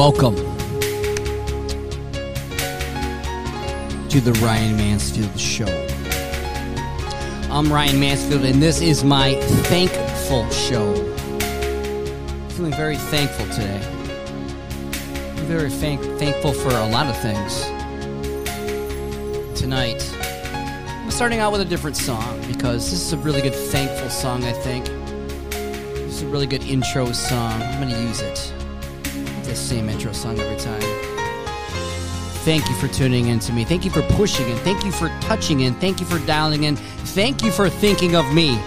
Welcome to the Ryan Mansfield Show. I'm Ryan Mansfield, and this is my thankful show. Feeling very thankful today. I'm very thank- thankful for a lot of things. Tonight, I'm starting out with a different song because this is a really good thankful song, I think. This is a really good intro song. I'm going to use it same intro song every time. Thank you for tuning in to me. Thank you for pushing in. Thank you for touching in. Thank you for dialing in. Thank you for thinking of me,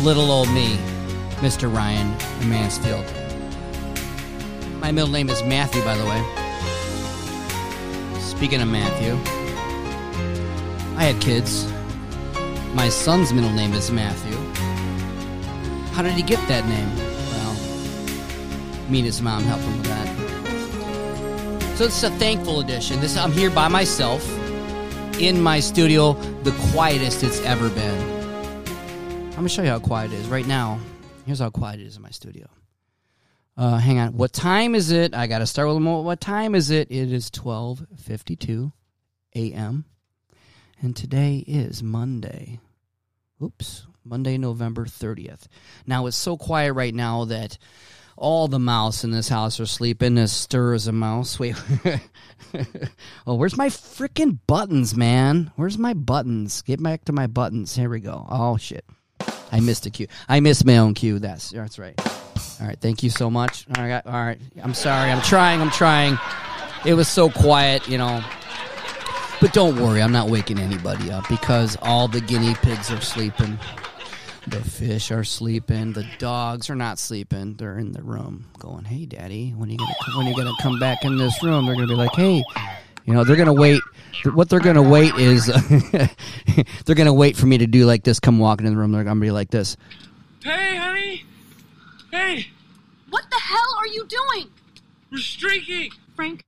little old me, Mr. Ryan Mansfield. My middle name is Matthew, by the way. Speaking of Matthew, I had kids. My son's middle name is Matthew. How did he get that name? Well, me and his mom helped him with that. So it's a thankful edition. This I'm here by myself in my studio, the quietest it's ever been. I'm gonna show you how quiet it is right now. Here's how quiet it is in my studio. Uh, hang on. What time is it? I gotta start with. What time is it? It is 12:52 a.m. And today is Monday. Oops, Monday, November 30th. Now it's so quiet right now that all the mouse in this house are sleeping as stir as a mouse. Wait. oh, where's my freaking buttons, man? Where's my buttons? Get back to my buttons. Here we go. Oh shit. I missed a cue. I missed my own cue. That's that's right. All right, thank you so much. All right, all right. I'm sorry. I'm trying. I'm trying. It was so quiet, you know. But don't worry, I'm not waking anybody up because all the guinea pigs are sleeping. The fish are sleeping. The dogs are not sleeping. They're in the room, going, "Hey, Daddy, when are you gonna when are you gonna come back in this room?" They're gonna be like, "Hey," you know, they're gonna wait. What they're gonna wait is they're gonna wait for me to do like this. Come walking in the room. They're gonna be like this. Hey, honey! Hey! What the hell are you doing? We're streaking! Frank,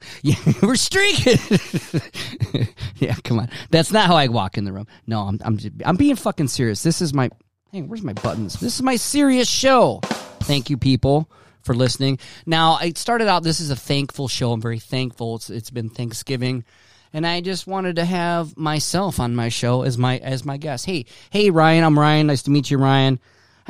Yeah, we're streaking. yeah, come on. That's not how I walk in the room. No, I'm I'm I'm being fucking serious. This is my hey, where's my buttons? This is my serious show. Thank you, people, for listening. Now, I started out. This is a thankful show. I'm very thankful. It's it's been Thanksgiving. And I just wanted to have myself on my show as my as my guest. Hey, hey Ryan, I'm Ryan. Nice to meet you, Ryan.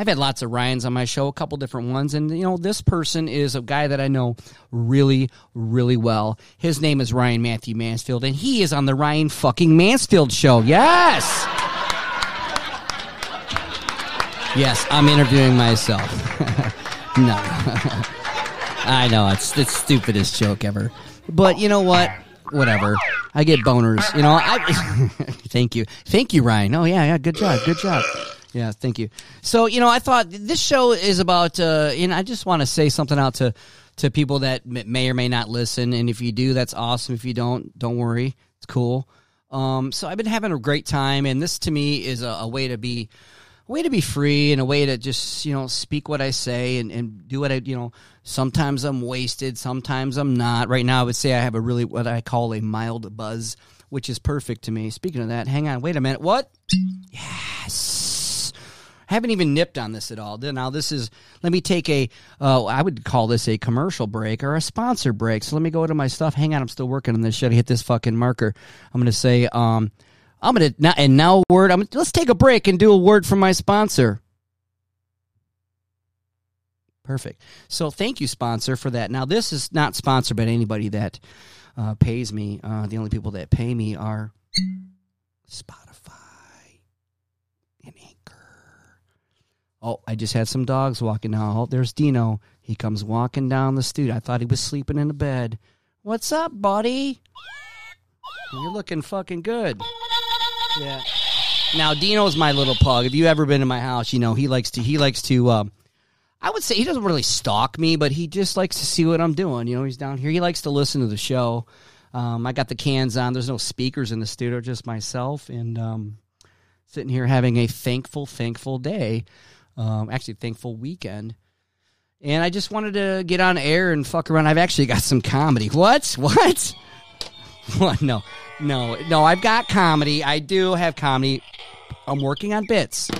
I've had lots of Ryans on my show, a couple different ones, and you know this person is a guy that I know really, really well. His name is Ryan Matthew Mansfield, and he is on the Ryan fucking Mansfield show. Yes, yes, I'm interviewing myself. no, I know it's the stupidest joke ever, but you know what? Whatever. I get boners. You know. I thank you, thank you, Ryan. Oh yeah, yeah. Good job, good job. Yeah, thank you. So, you know, I thought this show is about, uh, and I just want to say something out to, to people that may or may not listen. And if you do, that's awesome. If you don't, don't worry. It's cool. Um, so I've been having a great time. And this to me is a, a way to be, way to be free and a way to just, you know, speak what I say and, and do what I, you know, sometimes I'm wasted. Sometimes I'm not. Right now, I would say I have a really, what I call a mild buzz, which is perfect to me. Speaking of that, hang on, wait a minute. What? Yes haven't even nipped on this at all. Now this is let me take a uh, I would call this a commercial break or a sponsor break. So let me go to my stuff. Hang on, I'm still working on this shit. I hit this fucking marker. I'm gonna say um I'm gonna now and now word. I'm let's take a break and do a word from my sponsor. Perfect. So thank you, sponsor, for that. Now this is not sponsored by anybody that uh, pays me. Uh, the only people that pay me are Spotify and Anchor. Oh, I just had some dogs walking down. Oh, there's Dino. He comes walking down the street. I thought he was sleeping in a bed. What's up, buddy? You're looking fucking good. Yeah. Now Dino's my little pug. If you ever been in my house, you know he likes to. He likes to. Um, I would say he doesn't really stalk me, but he just likes to see what I'm doing. You know, he's down here. He likes to listen to the show. Um, I got the cans on. There's no speakers in the studio, just myself, and um, sitting here having a thankful, thankful day. Um, actually, thankful weekend. And I just wanted to get on air and fuck around. I've actually got some comedy. What? What? What? No, no, no. I've got comedy. I do have comedy. I'm working on bits.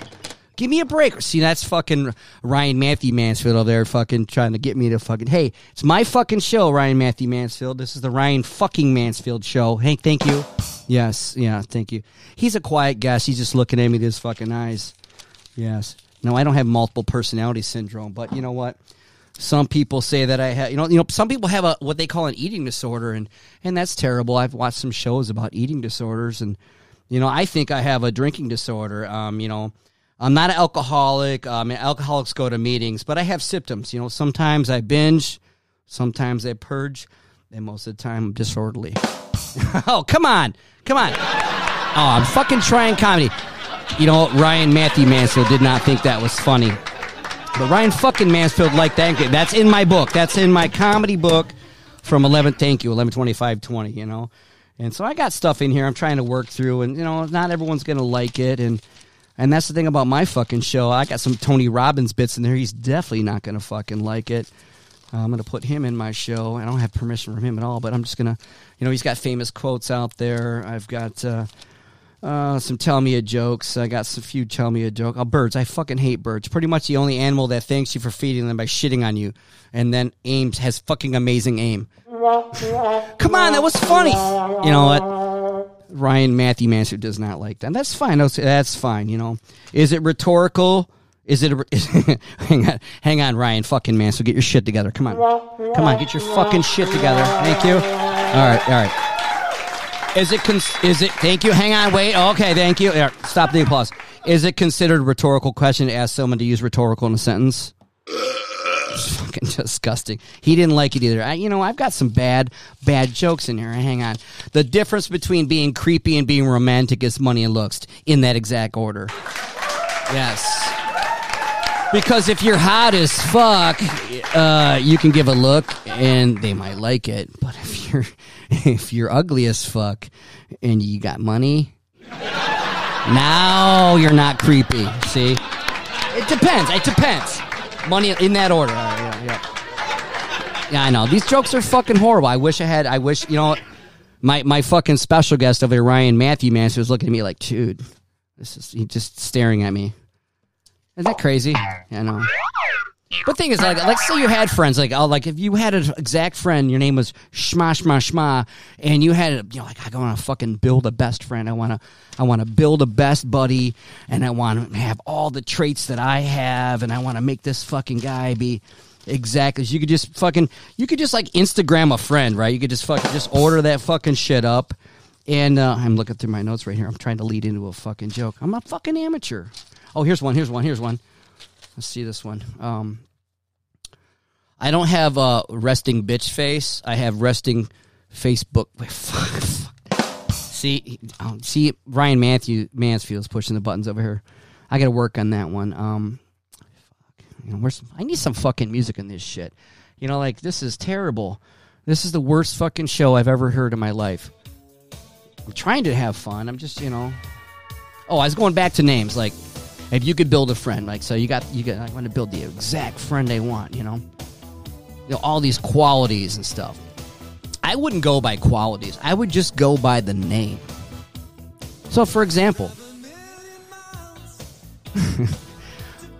Give me a break. See, that's fucking Ryan Matthew Mansfield over there fucking trying to get me to fucking, hey, it's my fucking show, Ryan Matthew Mansfield. This is the Ryan fucking Mansfield show. Hey, thank you. Yes, yeah, thank you. He's a quiet guest. He's just looking at me with his fucking eyes. Yes. No, I don't have multiple personality syndrome, but you know what? Some people say that I have, you know, you know, some people have a what they call an eating disorder, and and that's terrible. I've watched some shows about eating disorders, and you know, I think I have a drinking disorder. Um, you know, I'm not an alcoholic. Um, alcoholics go to meetings, but I have symptoms. You know, sometimes I binge, sometimes I purge, and most of the time I'm disorderly. oh, come on, come on. Oh, I'm fucking trying comedy. You know, Ryan Matthew Mansfield did not think that was funny. But Ryan fucking Mansfield liked that. That's in my book. That's in my comedy book from 11. Thank you, 11 25 20, you know. And so I got stuff in here I'm trying to work through, and, you know, not everyone's going to like it. And, and that's the thing about my fucking show. I got some Tony Robbins bits in there. He's definitely not going to fucking like it. Uh, I'm going to put him in my show. I don't have permission from him at all, but I'm just going to, you know, he's got famous quotes out there. I've got, uh, uh, some tell me a jokes. I got some few tell me a joke. Oh, birds. I fucking hate birds. Pretty much the only animal that thanks you for feeding them by shitting on you, and then aims has fucking amazing aim. Come on, that was funny. You know what? Ryan Matthew Mansfield does not like that. That's fine. That's, fine. You know, is it rhetorical? Is it? A, is, hang on, hang on, Ryan fucking Mansfield. Get your shit together. Come on, come on, get your fucking shit together. Thank you. All right, all right. Is it? Is it? Thank you. Hang on. Wait. Okay. Thank you. Here, stop the applause. Is it considered rhetorical question to ask someone to use rhetorical in a sentence? Fucking disgusting. He didn't like it either. I, you know, I've got some bad, bad jokes in here. Hang on. The difference between being creepy and being romantic is money and looks, in that exact order. Yes. Because if you're hot as fuck, uh, you can give a look and they might like it. But if you're if you're ugly as fuck and you got money, now you're not creepy. See, it depends. It depends. Money in that order. yeah, yeah. yeah, I know these jokes are fucking horrible. I wish I had. I wish you know. My my fucking special guest over here, Ryan Matthew Mansfield, was looking at me like, dude, this is he just staring at me. Isn't that crazy? I know. But thing is, like, let's say you had friends, like, oh, like if you had an exact friend, your name was Shma Shma Shma, and you had, you know, like, I want to fucking build a best friend. I want to, I want to build a best buddy, and I want to have all the traits that I have, and I want to make this fucking guy be exactly. You could just fucking, you could just like Instagram a friend, right? You could just fucking just order that fucking shit up. And uh, I'm looking through my notes right here. I'm trying to lead into a fucking joke. I'm a fucking amateur. Oh, here's one. Here's one. Here's one. Let's see this one. Um, I don't have a resting bitch face. I have resting Facebook. Wait, fuck, fuck. See, oh, see, Ryan Matthew Mansfield's pushing the buttons over here. I got to work on that one. Um, you know, where's I need some fucking music in this shit. You know, like this is terrible. This is the worst fucking show I've ever heard in my life. I'm trying to have fun. I'm just, you know. Oh, I was going back to names. Like, if you could build a friend, like, so you got, you got, I want to build the exact friend they want, you know you know, all these qualities and stuff. I wouldn't go by qualities. I would just go by the name. So, for example,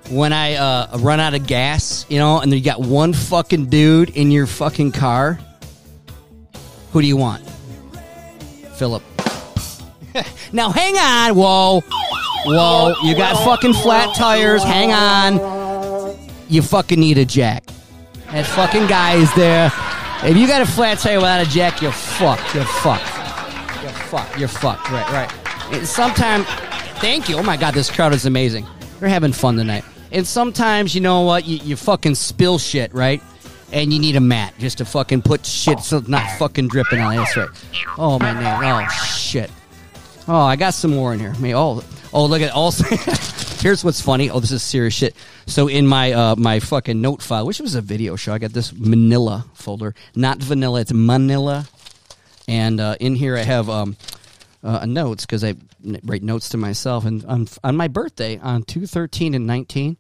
when I uh, run out of gas, you know, and you got one fucking dude in your fucking car, who do you want? Philip. now, hang on. Whoa. Whoa. You got fucking flat tires. Hang on. You fucking need a jack. That fucking guy is there. If you got a flat tire without a jack, you're fucked. You're fucked. You're fucked. You're fucked. Right, right. Sometimes, thank you. Oh my god, this crowd is amazing. We're having fun tonight. And sometimes, you know what? You, you fucking spill shit, right? And you need a mat just to fucking put shit so it's not fucking dripping on it. That's right. Oh my name. Oh shit. Oh, I got some more in here. Oh, oh, look at also. Here's what's funny. Oh, this is serious shit. So in my uh, my fucking note file, which was a video show, I got this Manila folder, not vanilla. It's Manila, and uh, in here I have um, uh, notes because I write notes to myself. And on, on my birthday on two thirteen and nineteen,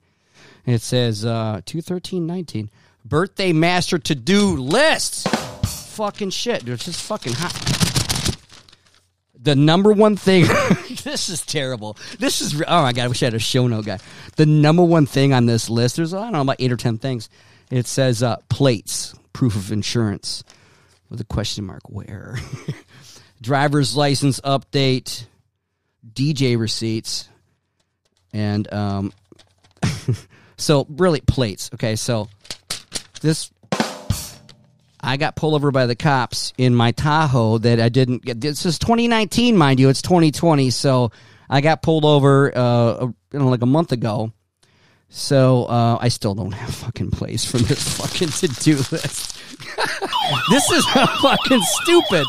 it says uh, two thirteen nineteen birthday master to do list. Fucking shit, dude. It's just fucking hot. The number one thing. this is terrible. This is oh my god. I wish I had a show note guy. The number one thing on this list. There's I don't know about eight or ten things. It says uh, plates, proof of insurance, with a question mark. Where? Driver's license update, DJ receipts, and um. so really plates. Okay, so this I got pulled over by the cops in my Tahoe that I didn't get. This is 2019, mind you. It's 2020, so I got pulled over, uh, you know, like a month ago. So uh, I still don't have fucking place for this fucking to do list. this is fucking stupid.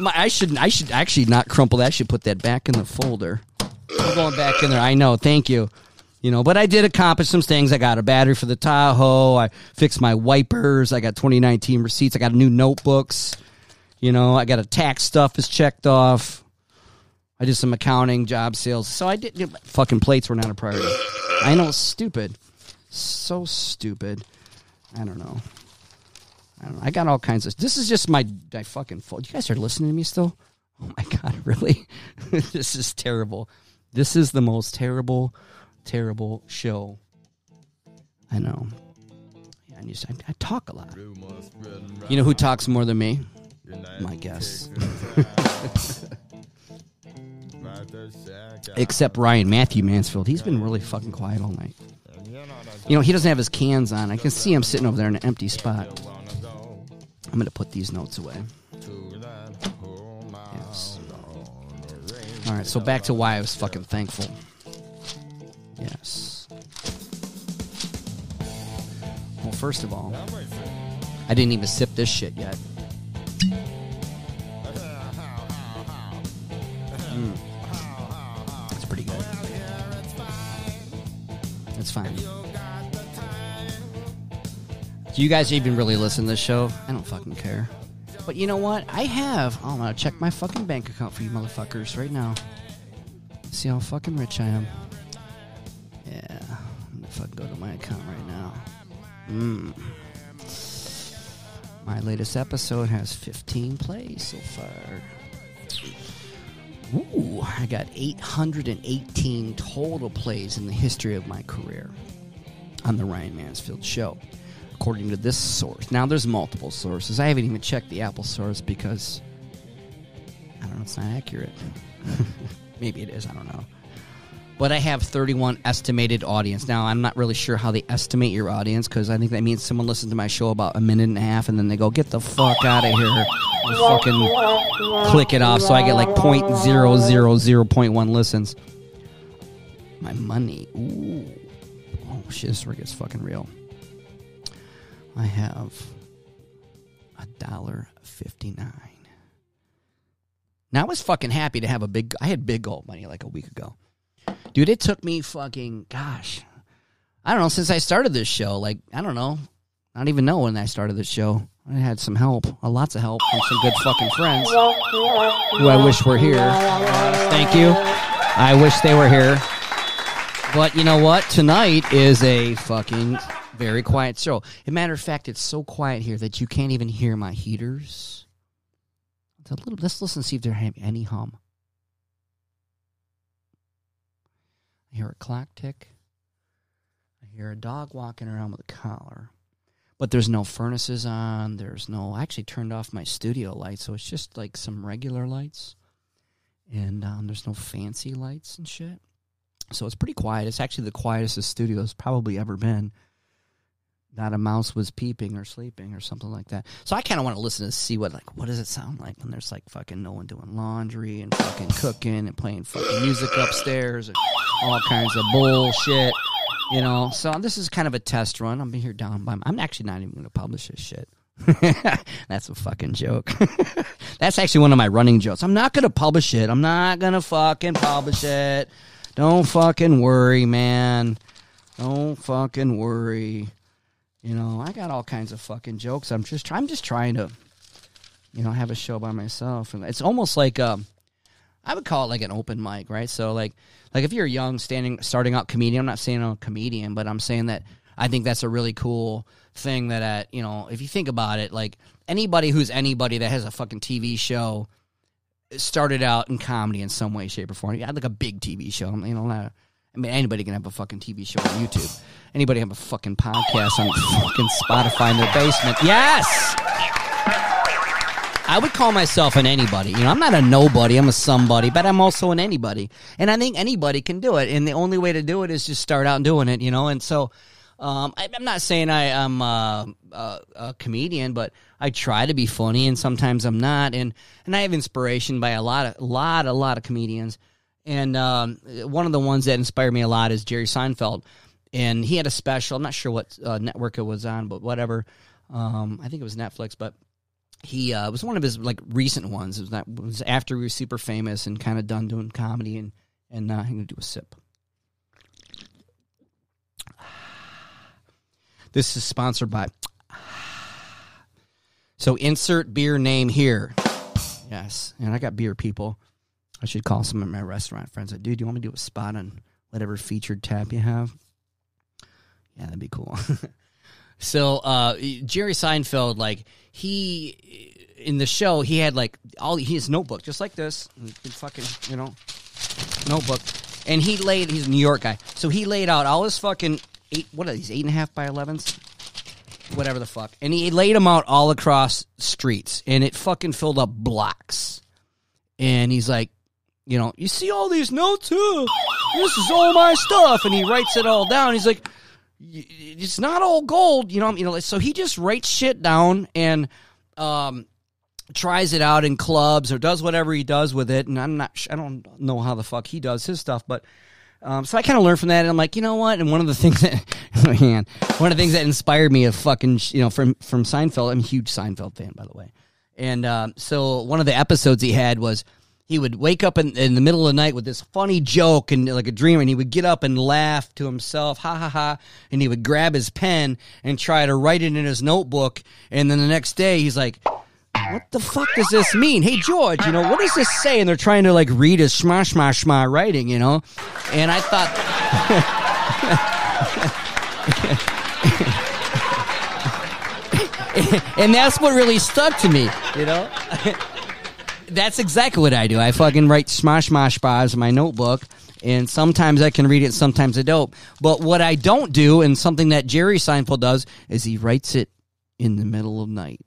My, I should I should actually not crumple that. I should put that back in the folder. I'm going back in there. I know. Thank you. You know, but I did accomplish some things. I got a battery for the Tahoe. I fixed my wipers. I got 2019 receipts. I got new notebooks. You know, I got a tax stuff is checked off. I did some accounting, job sales. So I did. Fucking plates were not a priority. I know, stupid. So stupid. I don't know. I don't know. I got all kinds of. This is just my. I fucking. Fault. You guys are listening to me still? Oh my god, really? this is terrible. This is the most terrible terrible show. I know. I, just, I, I talk a lot. You know who talks more than me? My guess. Except Ryan Matthew Mansfield. He's been really fucking quiet all night. You know, he doesn't have his cans on. I can see him sitting over there in an empty spot. I'm going to put these notes away. Yes. All right, so back to why I was fucking thankful. Yes. Well, first of all, I didn't even sip this shit yet. Mm. It's pretty good. It's fine. Do you guys even really listen to this show? I don't fucking care. But you know what? I have. Oh, I'm gonna check my fucking bank account for you motherfuckers right now. See how fucking rich I am. My account right now. Mm. My latest episode has 15 plays so far. Ooh, I got 818 total plays in the history of my career on the Ryan Mansfield Show, according to this source. Now, there's multiple sources. I haven't even checked the Apple source because I don't know, it's not accurate. Maybe it is, I don't know but I have 31 estimated audience. Now, I'm not really sure how they estimate your audience because I think that means someone listens to my show about a minute and a half and then they go, get the fuck out of here and fucking click it off. So I get like 0.000.1 listens. My money. Ooh. Oh, shit, this is fucking real. I have a dollar 59. Now I was fucking happy to have a big. I had big gold money like a week ago. Dude, it took me fucking gosh. I don't know, since I started this show, like, I don't know. I don't even know when I started this show. I had some help, uh, lots of help from some good fucking friends who I wish were here. Thank you. I wish they were here. But you know what? Tonight is a fucking very quiet show. As a matter of fact, it's so quiet here that you can't even hear my heaters. It's a little. Let's listen see if there have any hum. I hear a clock tick. I hear a dog walking around with a collar. But there's no furnaces on. There's no. I actually turned off my studio lights, so it's just like some regular lights. And um, there's no fancy lights and shit. So it's pretty quiet. It's actually the quietest the studio's probably ever been. Not a mouse was peeping or sleeping or something like that. So I kind of want to listen to see what like what does it sound like when there's like fucking no one doing laundry and fucking cooking and playing fucking music upstairs and all kinds of bullshit. You know, so this is kind of a test run. I'm here down by. I'm actually not even going to publish this shit. That's a fucking joke. That's actually one of my running jokes. I'm not going to publish it. I'm not going to fucking publish it. Don't fucking worry, man. Don't fucking worry. You know, I got all kinds of fucking jokes. I'm just I'm just trying to you know, have a show by myself and it's almost like um I would call it like an open mic, right? So like like if you're young standing starting out comedian, I'm not saying I'm a comedian, but I'm saying that I think that's a really cool thing that at, you know, if you think about it, like anybody who's anybody that has a fucking TV show started out in comedy in some way, shape, or form. He had like a big TV show. You know, not, I mean, anybody can have a fucking TV show on YouTube. Anybody have a fucking podcast on fucking Spotify in their basement. Yes! I would call myself an anybody. You know, I'm not a nobody. I'm a somebody, but I'm also an anybody. And I think anybody can do it. And the only way to do it is just start out doing it, you know? And so, um, I, I'm not saying I, am uh, a, a comedian, but I try to be funny, and sometimes I'm not. And and I have inspiration by a lot of, lot, a lot of comedians. And um, one of the ones that inspired me a lot is Jerry Seinfeld, and he had a special. I'm not sure what uh, network it was on, but whatever. Um, I think it was Netflix, but he uh, was one of his like recent ones. It was, not, it was after he was super famous and kind of done doing comedy. And and uh, I'm gonna do a sip. This is sponsored by. So insert beer name here. Yes, and I got beer people. I should call some of my restaurant friends. Like, dude, you want me to do a spot on whatever featured tap you have? Yeah, that'd be cool. so uh, Jerry Seinfeld, like he in the show, he had like all his notebook, just like this, fucking you know, notebook, and he laid. He's a New York guy, so he laid out all his fucking eight. What are these? Eight and a half by elevens. Whatever the fuck, and he laid them out all across streets, and it fucking filled up blocks. And he's like, you know, you see all these notes? Huh? This is all my stuff, and he writes it all down. He's like, it's not all gold, you know. You know, so he just writes shit down and um, tries it out in clubs or does whatever he does with it. And I'm not, I don't know how the fuck he does his stuff, but um, so I kind of learned from that, and I'm like, you know what? And one of the things that, man, one of the things that inspired me of fucking, you know, from from Seinfeld. I'm a huge Seinfeld fan, by the way. And um, so one of the episodes he had was he would wake up in, in the middle of the night with this funny joke and like a dream, and he would get up and laugh to himself, ha ha ha, and he would grab his pen and try to write it in his notebook, and then the next day he's like what the fuck does this mean? Hey, George, you know, what does this say? And they're trying to like read his shma shma shma writing, you know? And I thought. and that's what really stuck to me, you know? that's exactly what I do. I fucking write smosh smash bars in my notebook, and sometimes I can read it, sometimes I don't. But what I don't do, and something that Jerry Seinfeld does, is he writes it in the middle of night.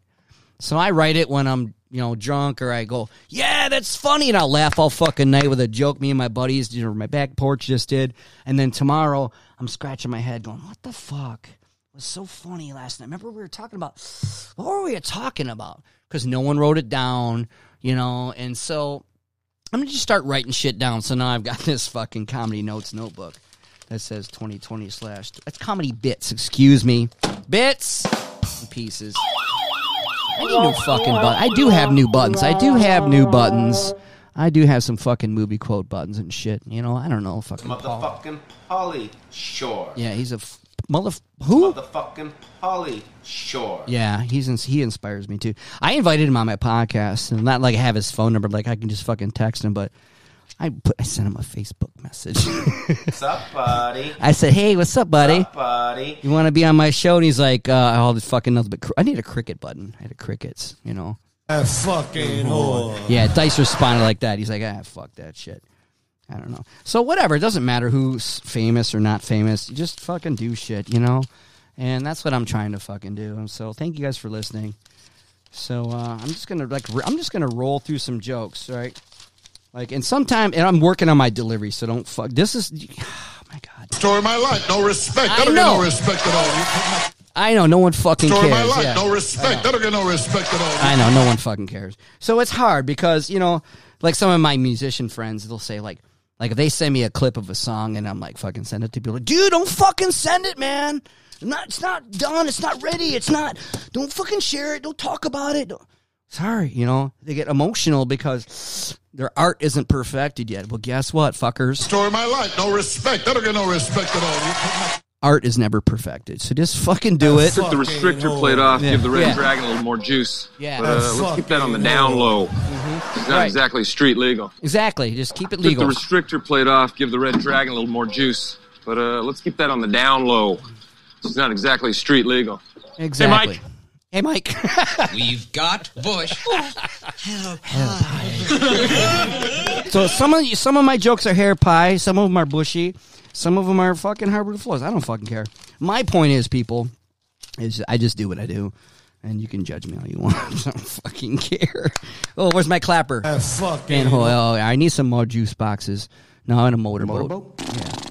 So I write it when I'm, you know, drunk or I go, yeah, that's funny. And I'll laugh all fucking night with a joke me and my buddies, you know, my back porch just did. And then tomorrow I'm scratching my head going, what the fuck? It was so funny last night. Remember we were talking about, what were we talking about? Because no one wrote it down, you know, and so I'm to just start writing shit down. So now I've got this fucking comedy notes notebook that says 2020 slash, that's comedy bits, excuse me. Bits and pieces. I need new fucking buttons. I do have new buttons. I do have new buttons. I do have some fucking movie quote buttons and shit. You know, I don't know. Fucking Motherfucking Pauly Shore. Yeah, he's a f- mother. Who? Motherfucking Pauly Shore. Yeah, he's in, he inspires me too. I invited him on my podcast, and not like I have his phone number, like I can just fucking text him, but I put I sent him a Facebook message. what's up, buddy? I said, "Hey, what's up, buddy? What's up, buddy? You want to be on my show?" And he's like, uh, "All the fucking nothing but cr- I need a cricket button. I had a crickets, you know." That fucking whore. Yeah, Dice responded like that. He's like, "Ah, fuck that shit." I don't know. So whatever, it doesn't matter who's famous or not famous. You just fucking do shit, you know. And that's what I'm trying to fucking do. So thank you guys for listening. So uh, I'm just gonna like I'm just gonna roll through some jokes, right? Like, and sometime, and I'm working on my delivery, so don't fuck. This is, oh my god. Story of my life, no respect. I That'll know. get no respect at all. I know no one fucking Story of my life, yeah. no respect. That'll get no respect at all. I know no one fucking cares. So it's hard because you know, like some of my musician friends, they'll say like, like if they send me a clip of a song and I'm like, fucking send it to people, like, dude, don't fucking send it, man. It's not, it's not done. It's not ready. It's not. Don't fucking share it. Don't talk about it. Don't- Sorry, you know they get emotional because their art isn't perfected yet. Well, guess what, fuckers? Story of my life, no respect. That'll get no respect at all. Art is never perfected. So just fucking do it. Took the restrictor plate off, Yeah. give the red Yeah. dragon a little more juice. Yeah. But uh, let's keep that on the down low. It's not Right. exactly street legal. Exactly. Just keep it Took legal. the restrictor plate off, give the red dragon a little more juice. But uh, let's keep that on the down low. It's not exactly street legal. Exactly. Hey, Mike. Hey, Mike. We've got Bush. so some of you, some of my jokes are hair pie. Some of them are bushy. Some of them are fucking hardwood floors. I don't fucking care. My point is, people, is I just do what I do, and you can judge me all you want. I don't fucking care. Oh, where's my clapper? Ah, fucking. Manhole. Oh, I need some more juice boxes. No, I'm in a motorboat. Motorboat?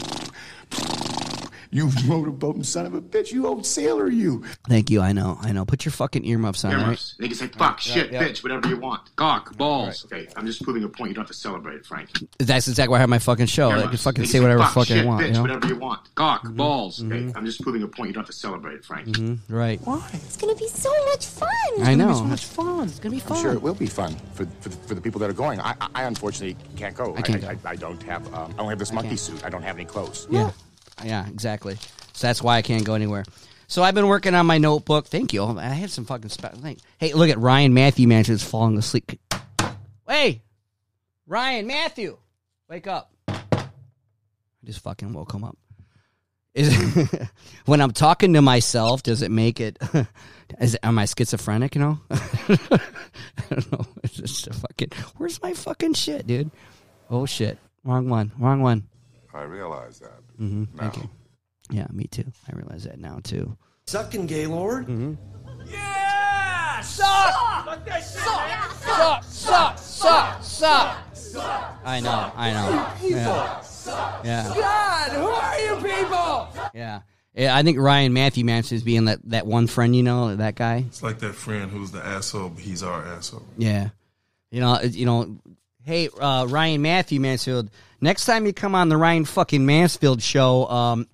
You motorboating son of a bitch. You old sailor, you. Thank you. I know. I know. Put your fucking earmuffs on, all right? Earmuffs. They can say fuck, shit, yeah. bitch, whatever you want. Cock, balls. Okay, I'm just proving a point. You don't have to celebrate it, Frank. That's exactly why I have my fucking show. I can fucking They say whatever fuck, fucking shit, I want. bitch, You know? whatever you want. Cock, mm-hmm. balls. Mm-hmm. Okay, I'm just proving a point. You don't have to celebrate it, Frank. Mm-hmm. Right. Why? It's gonna be so much fun. I know. so much fun. It's gonna be fun. I'm sure it will be fun for, for, for the people that are going. I, I, I unfortunately can't go. I can't I, go. I, I don't have. Um, I don't have this monkey suit. I don't have any clothes. Yeah. Yeah, exactly. So that's why I can't go anywhere. So I've been working on my notebook. Thank you. I had some fucking special. Hey, look at Ryan Matthew Mansion is falling asleep. Hey, Ryan Matthew, wake up. I just fucking woke him up. Is when I'm talking to myself, does it make it? Is am I schizophrenic? You know? I don't know. It's just a fucking. Where's my fucking shit, dude? Oh shit! Wrong one. Wrong one. I realize that. Mm-hmm. now. Thank you. Yeah, me too. I realize that now too. Sucking Gaylord. Mm-hmm. Yeah, suck, suck, suck, suck. Suck. Suck. I know, I know. Yeah. Yeah. God, who are you people? Yeah. Yeah, I think Ryan Matthew Manson is being that, that one friend, you know, that guy. It's like that friend who's the asshole, but he's our asshole. Yeah. You know, you know, hey, uh, Ryan Matthew Mansfield, next time you come on the Ryan fucking Mansfield show, um,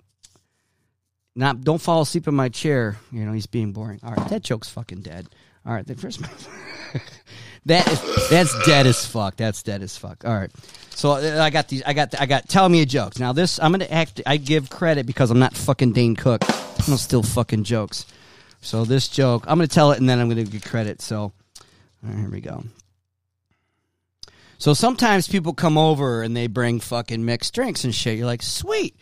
not don't fall asleep in my chair. You know, he's being boring. All right, that joke's fucking dead. All right, the first that is that's dead as fuck. That's dead as fuck. All right, so uh, I got these. I got I got. Tell me a joke. Now this I'm gonna act. I give credit because I'm not fucking Dane Cook. I'm gonna steal fucking jokes. So this joke, I'm gonna tell it and then I'm gonna give credit. So here we go. So sometimes people come over and they bring fucking mixed drinks and shit. You're like, sweet.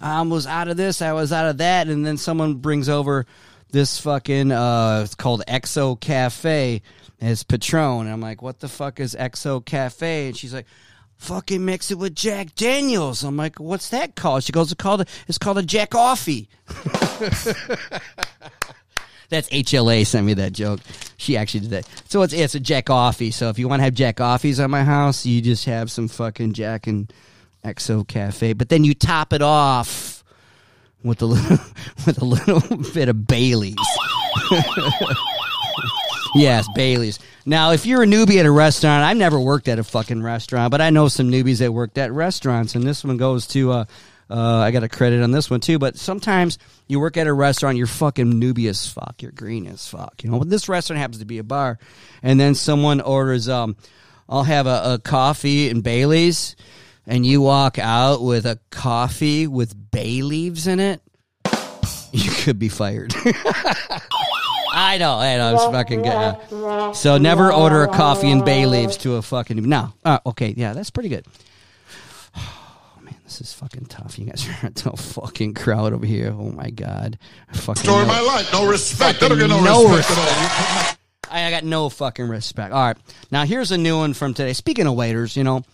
I was out of this, I was out of that, and then someone brings over this fucking uh it's called XO Cafe as Patron. And I'm like, what the fuck is XO Cafe? And she's like, fucking mix it with Jack Daniels. I'm like, what's that called? She goes, it's called a, it's called a Jack Offie. That's HLA sent me that joke. She actually did that. So it's it's a Jack Offie. So if you want to have Jack Offies at my house, you just have some fucking Jack and XO Cafe. But then you top it off with a little with a little bit of Bailey's. yes, Bailey's. Now, if you're a newbie at a restaurant, I've never worked at a fucking restaurant, but I know some newbies that worked at restaurants, and this one goes to. Uh, uh, I got a credit on this one too, but sometimes you work at a restaurant, you're fucking newbie as fuck, you're green as fuck, you know. But this restaurant happens to be a bar, and then someone orders, um, I'll have a, a coffee and Bailey's, and you walk out with a coffee with bay leaves in it, you could be fired. I know, I know, it's fucking good. So never order a coffee and bay leaves to a fucking no. Uh, okay, yeah, that's pretty good. This is fucking tough. You guys are a fucking crowd over here. Oh my god, I fucking Story know- my life. No respect. I don't get no, no respect, at all. I I got no fucking respect. All right. Now here's a new one from today. Speaking of waiters, you know,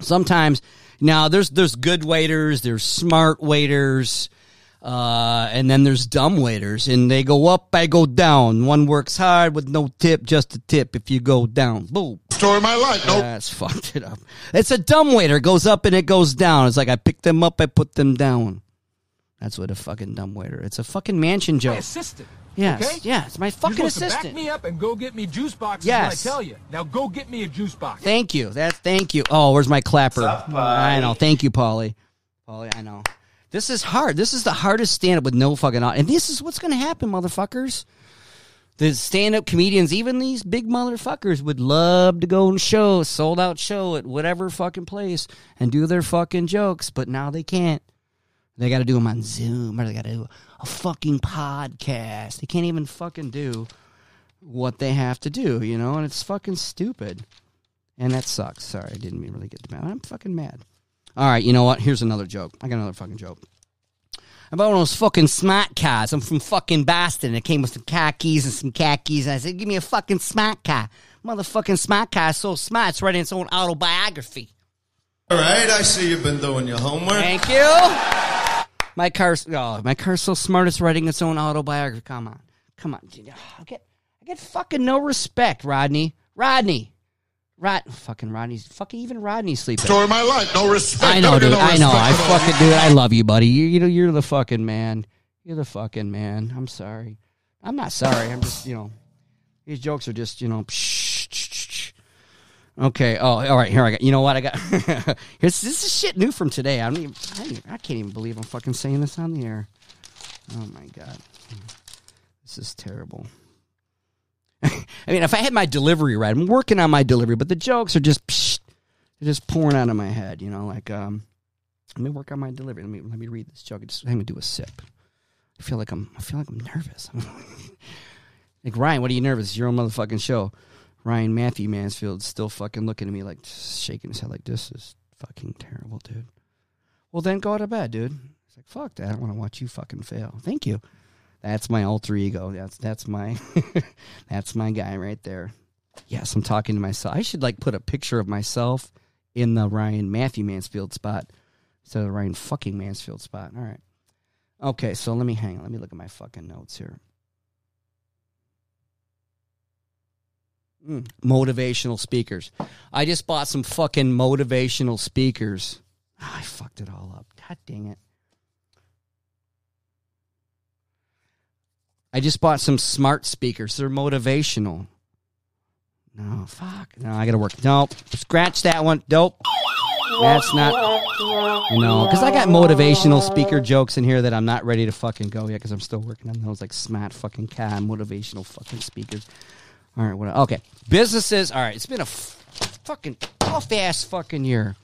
sometimes now there's there's good waiters, there's smart waiters, uh, and then there's dumb waiters, and they go up, I go down. One works hard with no tip, just a tip if you go down. Boom. Story of my life. No. That's fucked it up. It's a dumb waiter. Goes up and it goes down. It's like I pick them up, I put them down. That's what a fucking dumb waiter. It's a fucking mansion joke. My assistant. Yes, okay? yeah, it's my You're fucking to assistant. back me up and go get me juice boxes Yes. when I tell you. Now go get me a juice box. Thank you. That's thank you. Oh, where's my clapper? What's up. I know. Thank you, Polly. Polly, I know. This is hard. This is the hardest stand up with no fucking au- and this is what's gonna happen, motherfuckers. The stand up comedians, even these big motherfuckers, would love to go and show, sold out show at whatever fucking place and do their fucking jokes, but now they can't. They got to do them on Zoom or they got to do a fucking podcast. They can't even fucking do what they have to do, you know, and it's fucking stupid. And that sucks. Sorry, I didn't really get to mad. I'm fucking mad. All right, you know what? Here's another joke. I got another fucking joke. I bought one of those fucking smart cars. I'm from fucking Boston. It came with some car keys and some khakis. And I said, give me a fucking smart car. Motherfucking smart car is so smart, it's writing its own autobiography. All right, I see you've been doing your homework. Thank you. My car's oh, my car's so smart it's writing its own autobiography. Come on, come on. I get I get fucking no respect, Rodney. Rodney, Rod, fucking Rodney's fucking even Rodney's sleeping. Story of my life. No respect. I know, dude. no I know. I respect at all. fucking dude. I love you, buddy. You, you know, you're the fucking man. You're the fucking man. I'm sorry. I'm not sorry. I'm just, you know, these jokes are just, you know. Psh, psh, psh, psh. Okay. Oh, all right. Here I got. You know what I got? Here's this is shit new from today. I don't even. I, don't even- I can't even believe I'm fucking saying this on the air. Oh my god. This is terrible. I mean, if I had my delivery right, I'm working on my delivery, but the jokes are just psh, just pouring out of my head. You know, like um, let me work on my delivery. Let me let me read this joke. Just, let me do a sip. I feel like I'm I feel like I'm nervous. like Ryan, what are you nervous? It's your own motherfucking show. Ryan Matthew Mansfield still fucking looking at me like shaking his head like this is fucking terrible, dude. Well, then go to bed, dude. Like fuck that. I don't want to watch you fucking fail. Thank you. That's my alter ego. That's that's my that's my guy right there. Yes, I'm talking to myself. I should like put a picture of myself in the Ryan Matthew Mansfield spot instead of the Ryan fucking Mansfield spot. All right. Okay, so let me hang on. Let me look at my fucking notes here. Mm, motivational speakers. I just bought some fucking motivational speakers. Ah, I fucked it all up. God dang it. I just bought some smart speakers. They're motivational. No, fuck. No, I gotta work. Nope. Scratch that one. Nope. That's not. No, because I got motivational speaker jokes in here that I'm not ready to fucking go yet because I'm still working on those like smart fucking cat motivational fucking speakers. All right, what? Okay, businesses. All right, it's been a f- fucking tough ass fucking year.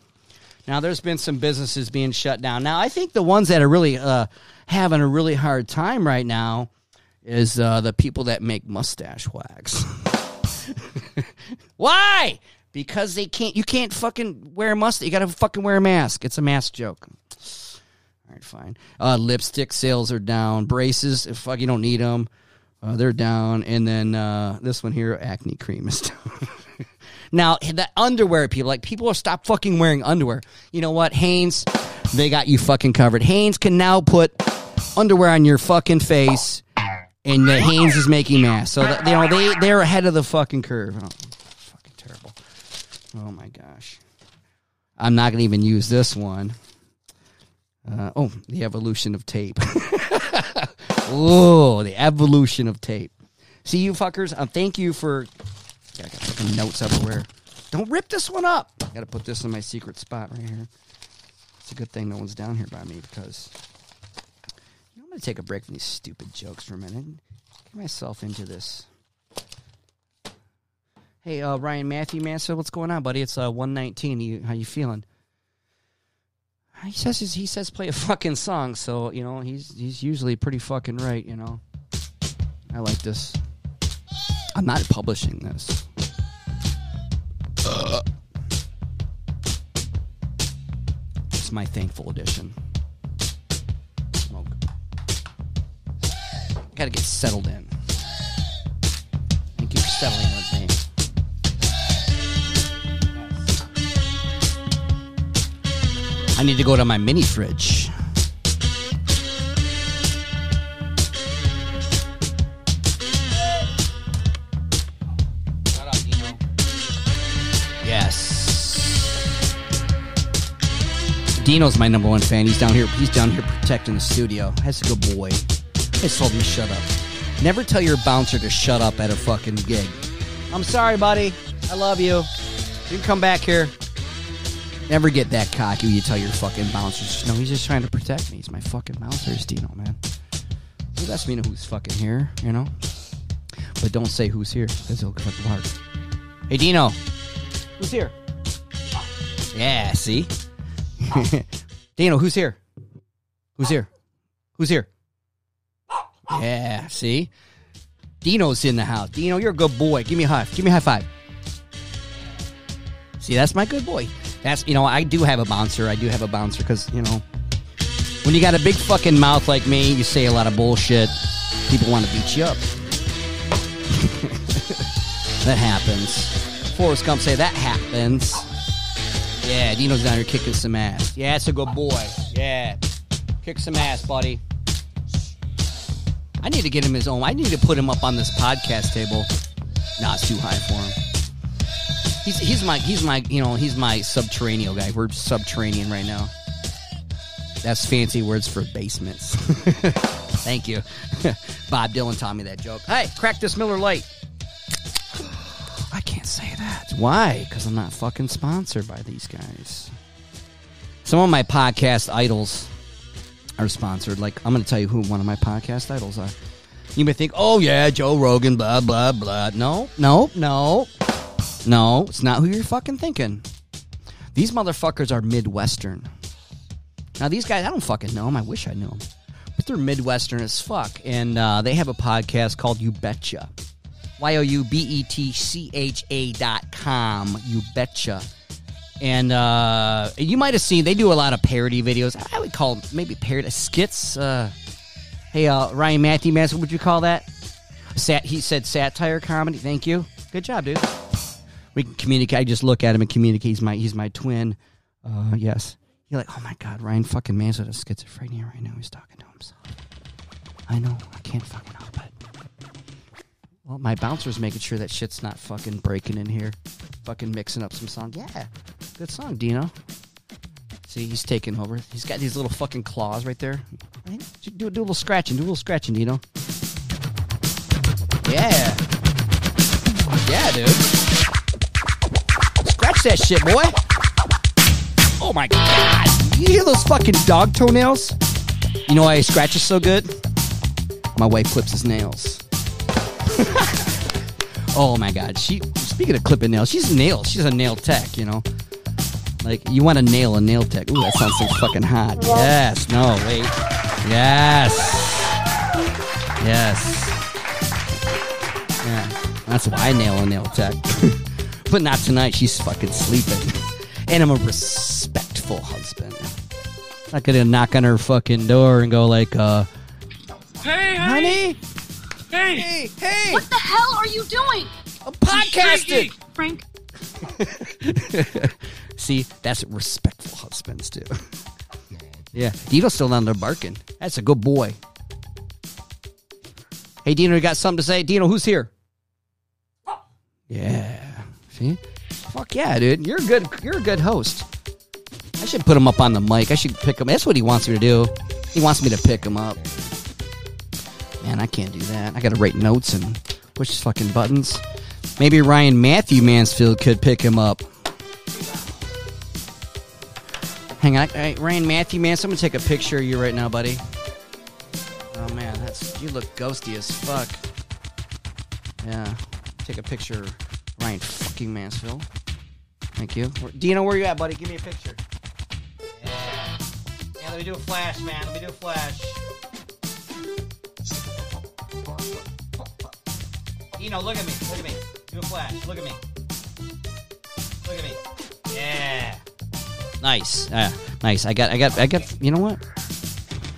Now there's been some businesses being shut down. Now I think the ones that are really uh, having a really hard time right now is uh, the people that make mustache wax. Why? Because they can't. You can't fucking wear a mustache. You gotta fucking wear a mask. It's a mask joke. All right, fine. Uh, lipstick sales are down. Braces, if fuck, you don't need them. Uh, they're down. And then uh, this one here, acne cream is down. now the underwear people, like people will stop fucking wearing underwear. You know what, Hanes? They got you fucking covered. Hanes can now put underwear on your fucking face, and the Hanes is making masks. So that, you know they they're ahead of the fucking curve. Oh, fucking terrible. Oh my gosh. I'm not gonna even use this one. Uh, oh, the evolution of tape. oh, the evolution of tape. See you fuckers. Um, thank you for. Yeah, I got fucking notes everywhere. Don't rip this one up. I gotta put this in my secret spot right here. It's a good thing no one's down here by me because I'm gonna take a break from these stupid jokes for a minute. Get myself into this. Hey, uh, Ryan Matthew Mansfield, what's going on, buddy? It's uh, 119. You, how you feeling? He says he says play a fucking song, so you know he's he's usually pretty fucking right. You know, I like this. I'm not publishing this. It's my thankful edition. Got to get settled in. Thank you settling with me. I need to go to my mini fridge. Yes. Dino's my number one fan. He's down here. He's down here protecting the studio. That's a good boy. I just told to shut up. Never tell your bouncer to shut up at a fucking gig. I'm sorry, buddy. I love you. You can come back here. Never get that cocky when you tell your fucking bouncers. No, he's just trying to protect me. He's my fucking bouncer, Dino, man. Well, that's me know who's fucking here, you know? But don't say who's here, because he'll fucking hard. Hey, Dino. Who's here? Yeah, see? Dino, who's here? Who's here? Who's here? Yeah, see? Dino's in the house. Dino, you're a good boy. Give me a high. Give me a high five. See, that's my good boy. That's you know, I do have a bouncer. I do have a bouncer because you know, When you got a big fucking mouth like me, you say a lot of bullshit. People want to beat you up. that happens. Forrest Gump say that happens. Yeah, Dino's down here kicking some ass. Yeah, it's a good boy. Yeah, kick some ass, buddy. I need to get him his own. I need to put him up on this podcast table. Nah, it's too high for him. He's he's my he's my you know he's my subterranean guy. We're subterranean right now. That's fancy words for basements. Thank you, Bob Dylan taught me that joke. Hey, crack this Miller Lite. I can't say that. Why? Because I'm not fucking sponsored by these guys. Some of my podcast idols are sponsored. Like I'm going to tell you who one of my podcast idols are. You may think, oh yeah, Joe Rogan, blah blah blah. No, no, no, no. It's not who you're fucking thinking. These motherfuckers are Midwestern. Now these guys, I don't fucking know them. I wish I knew them, but they're Midwestern as fuck, and uh, they have a podcast called You Betcha. Y O U B E T C H A dot com. You betcha. And uh, you might have seen they do a lot of parody videos. I would call maybe parody skits. Uh, hey, uh, Ryan Matthew Manson, what would you call that? Sat. He said satire comedy. Thank you. Good job, dude. We can communicate. I just look at him and communicate. He's my he's my twin. Uh, yes. You're like, oh my god, Ryan fucking Manson has schizophrenia right now. He's talking to himself. I know. I can't fucking help it. Well, my bouncer's making sure that shit's not fucking breaking in here. Fucking mixing up some song. Yeah. Good song, Dino. See, he's taking over. He's got these little fucking claws right there. Do, do a little scratching. Do a little scratching, Dino. Yeah. Yeah, dude. Scratch that shit, boy. Oh my god. You hear those fucking dog toenails? You know why he scratches so good? My wife clips his nails. oh my god. She speaking of clipping nails, she's nails. She's a nail tech, you know. Like you want to nail a nail tech. Ooh, that sounds so fucking hot. Yes. No, wait. Yes. Yes. Yeah. That's why I nail a nail tech. but not tonight. She's fucking sleeping. And I'm a respectful husband. Not gonna knock on her fucking door and go like, uh, Hey, honey. Hey. Hey, hey. What the hell are you doing? I'm podcasting. Frank. See, that's what respectful husbands do. yeah, Dino's still down there barking. That's a good boy. Hey, Dino, you got something to say? Dino, who's here? Yeah. See? Fuck yeah, dude. You're a good. You're a good host. I should put him up on the mic. I should pick him. That's what he wants me to do. He wants me to pick him up. Man, I can't do that. I got to write notes and push fucking buttons. Maybe Ryan Matthew Mansfield could pick him up. Hang on, hey, Ryan Matthew Mansfield. I'm gonna take a picture of you right now, buddy. Oh man, that's you look ghosty as fuck. Yeah, take a picture, Ryan fucking Mansfield. Thank you, Dino. Where you at, buddy? Give me a picture. Yeah, yeah. Let me do a flash, man. Let me do a flash. Dino, look at me. Look at me. Do a flash. Look at me. Look at me. Yeah. Nice. Yeah. Nice. I got. I got. I got. You know what?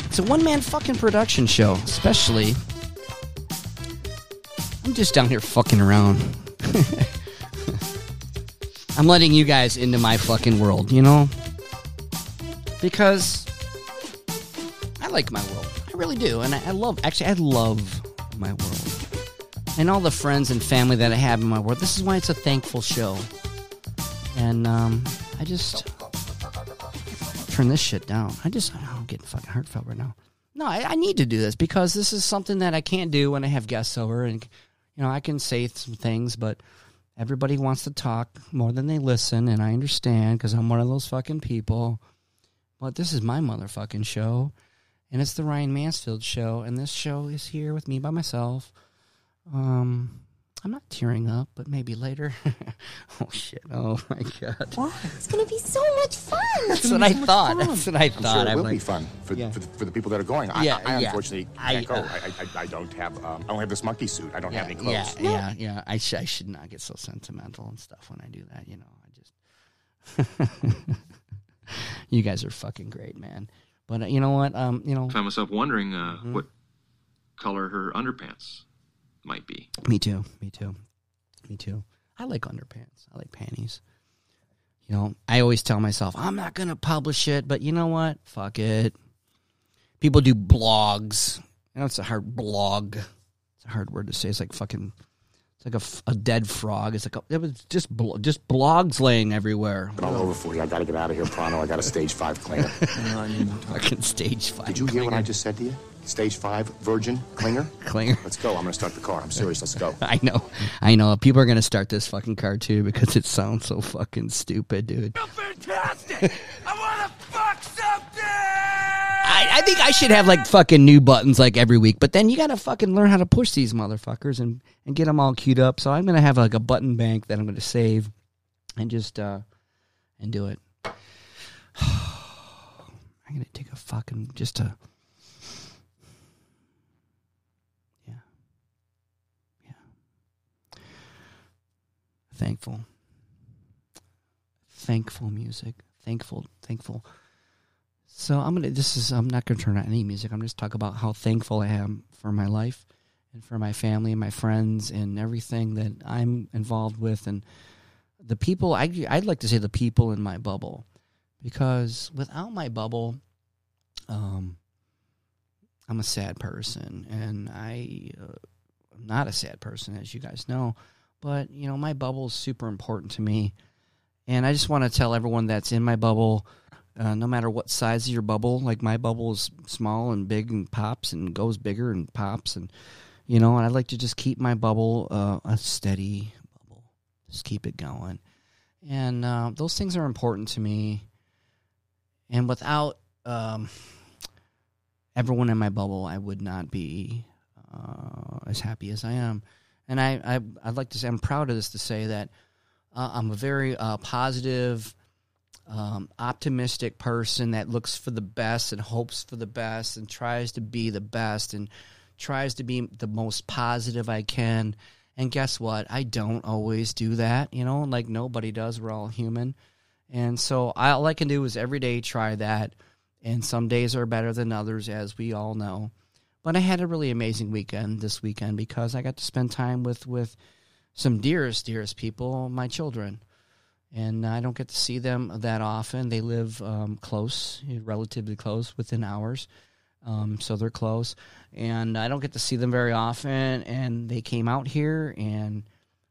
It's a one man fucking production show. Especially. I'm just down here fucking around. I'm letting you guys into my fucking world. You know. Because. I like my world. I really do, and I, I love. Actually, I love my world and all the friends and family that I have in my world. This is why it's a thankful show. And um, I just turn this shit down. I just I'm getting fucking heartfelt right now. No, I, I need to do this because this is something that I can't do when I have guests over, and you know I can say some things, but everybody wants to talk more than they listen, and I understand because I'm one of those fucking people. But this is my motherfucking show, and it's the Ryan Mansfield show, and this show is here with me by myself. Um, I'm not tearing up, but maybe later. oh shit! Oh my god! What? It's gonna be so much fun. That's what I thought. That's what I I'm thought. sure it I'm will be fun for, Yeah. for, the, for the people that are going. I, Yeah, I, I yeah. unfortunately I- can't go. uh, I, I, I don't have um, I don't have this monkey suit. I don't have any Yeah, clothes. yeah, yeah. I, sh- I should not get so sentimental and stuff when I do that. You know, I just. you guys are fucking great, man. But uh, you know what? Um, you know, found myself wondering uh, Mm-hmm. what color her underpants might be. me too. Me too. Me too. I like underpants. I like panties. You know, I always tell myself I'm not gonna publish it, but you know what? Fuck it. People do blogs. You know, it's a hard blog. It's a hard word to say. It's like fucking. It's like a, a dead frog. It's like a, it was just blo- just blogs laying everywhere. All over for you. I gotta get out of here pronto. I got a stage five clinger. Fucking stage five. Did you hear what I just said to you? Stage five virgin clinger? Clinger. Let's go. I'm gonna start the car. I'm serious. Let's go. I know, I know. People are gonna start this fucking car too because it sounds so fucking stupid, dude. Fantastic! I wanna fuck something! I, I think I should have like fucking new buttons like every week, but then you gotta fucking learn how to push these motherfuckers and and get them all queued up. So I'm gonna have like a button bank that I'm gonna save and just uh and do it. I'm gonna take a fucking just a thankful thankful music thankful thankful so I'm gonna. This is. I'm not gonna turn on any music. I'm just talk about how thankful I am for my life, and for my family, and my friends, and everything that I'm involved with, and the people. I I'd like to say the people in my bubble, because without my bubble, um, I'm a sad person, and I, uh, I'm not a sad person, as you guys know, but you know my bubble is super important to me, and I just want to tell everyone that's in my bubble uh, no matter what size of your bubble. Like my bubble is small and big and pops and goes bigger and pops and you know. And I'd like to just keep my bubble uh, a steady bubble, just keep it going. And uh, those things are important to me. And without um, everyone in my bubble, I would not be uh, as happy as I am. And I, I, I'd like to say I'm proud of this to say that uh, I'm a very uh, positive um, optimistic person that looks for the best and hopes for the best and tries to be the best and tries to be the most positive I can. And guess what? I don't always do that, you know, like nobody does. We're all human. And so I, all I can do is every day try that. And some days are better than others, as we all know. But I had a really amazing weekend this weekend because I got to spend time with, with some dearest, dearest people, my children and I don't get to see them that often. They live um, close, relatively close, within hours, um, so they're close, and I don't get to see them very often. And they came out here, and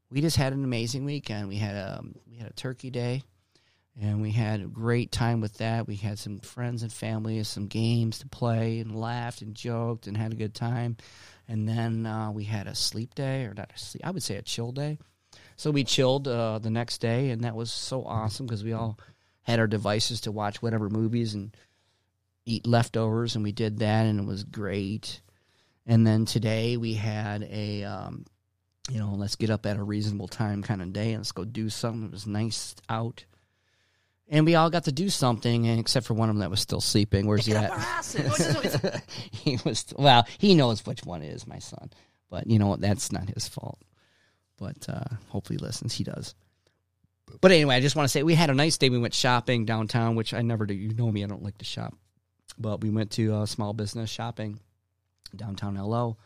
we just had an amazing weekend. We had a we had a turkey day, and we had a great time with that. We had some friends and family, some games to play, and laughed and joked and had a good time. And then uh, we had a sleep day, or not a sleep, I would say a chill day. So we chilled uh, the next day, and that was so awesome because we all had our devices to watch whatever movies and eat leftovers, and we did that, and it was great. And then today we had a, um, you know, let's get up at a reasonable time kind of day, and let's go do something. It was nice out, and we all got to do something, and except for one of them that was still sleeping. Where's he at? he was well. He knows which one it is, my son. But you know what? That's not his fault but uh, hopefully he listens. He does. But anyway, I just want to say we had a nice day. We went shopping downtown, which I never do. You know me, I don't like to shop. But we went to uh, small business shopping downtown LO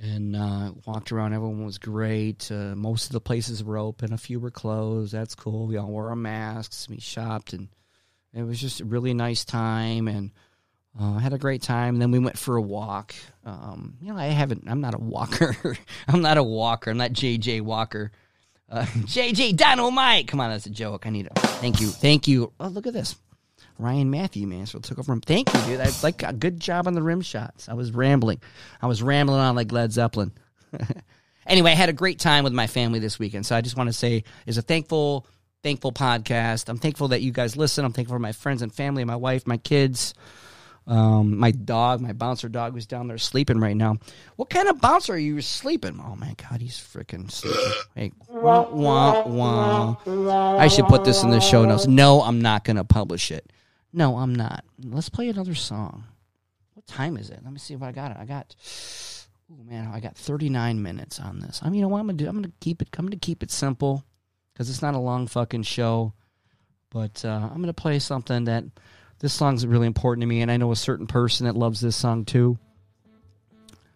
and uh, walked around. Everyone was great. Uh, most of the places were open, a few were closed. That's cool. We all wore our masks. We shopped, and it was just a really nice time. And uh, had a great time. And Then we went for a walk. Um, you know, I haven't. I'm not a walker. I'm not a walker. I'm not JJ Walker. Uh, JJ Dynamite. Come on, that's a joke. I need a thank you. Thank you. Oh, look at this. Ryan Matthew Mansfield took over from. Thank you, dude. I like a good job on the rim shots. I was rambling. I was rambling on like Led Zeppelin. anyway, I had a great time with my family this weekend. So I just want to say, is a thankful, thankful podcast. I'm thankful that you guys listen. I'm thankful for my friends and family, my wife, my kids. Um, my dog, my bouncer dog, was down there sleeping right now. What kind of bouncer are you sleeping? Oh my god, he's freaking sleeping. Hey, wah, wah, wah. I should put this in the show notes. No, I'm not going to publish it. No, I'm not. Let's play another song. What time is it? Let me see what I got. It. I got. Oh man, I got 39 minutes on this. I mean, you know what I'm gonna do? I'm gonna keep it. I'm gonna keep it simple because it's not a long fucking show. But uh, I'm gonna play something that This song's really important to me, and I know a certain person that loves this song too.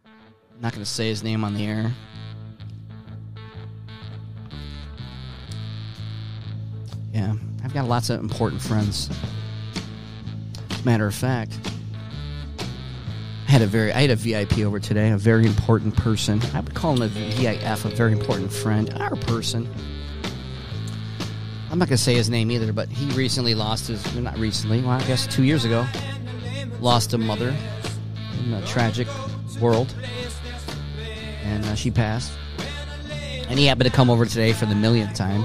I'm not to say his name on the air. Yeah, I've got lots of important friends. Matter of fact, I had a very I had a VIP over today, a very important person. I would call him a VIF, a very important friend, our person. I'm not gonna say his name either, but he recently lost his not recently, well I guess two years ago, lost a mother in a tragic world, and uh, she passed. And he happened to come over today for the millionth time,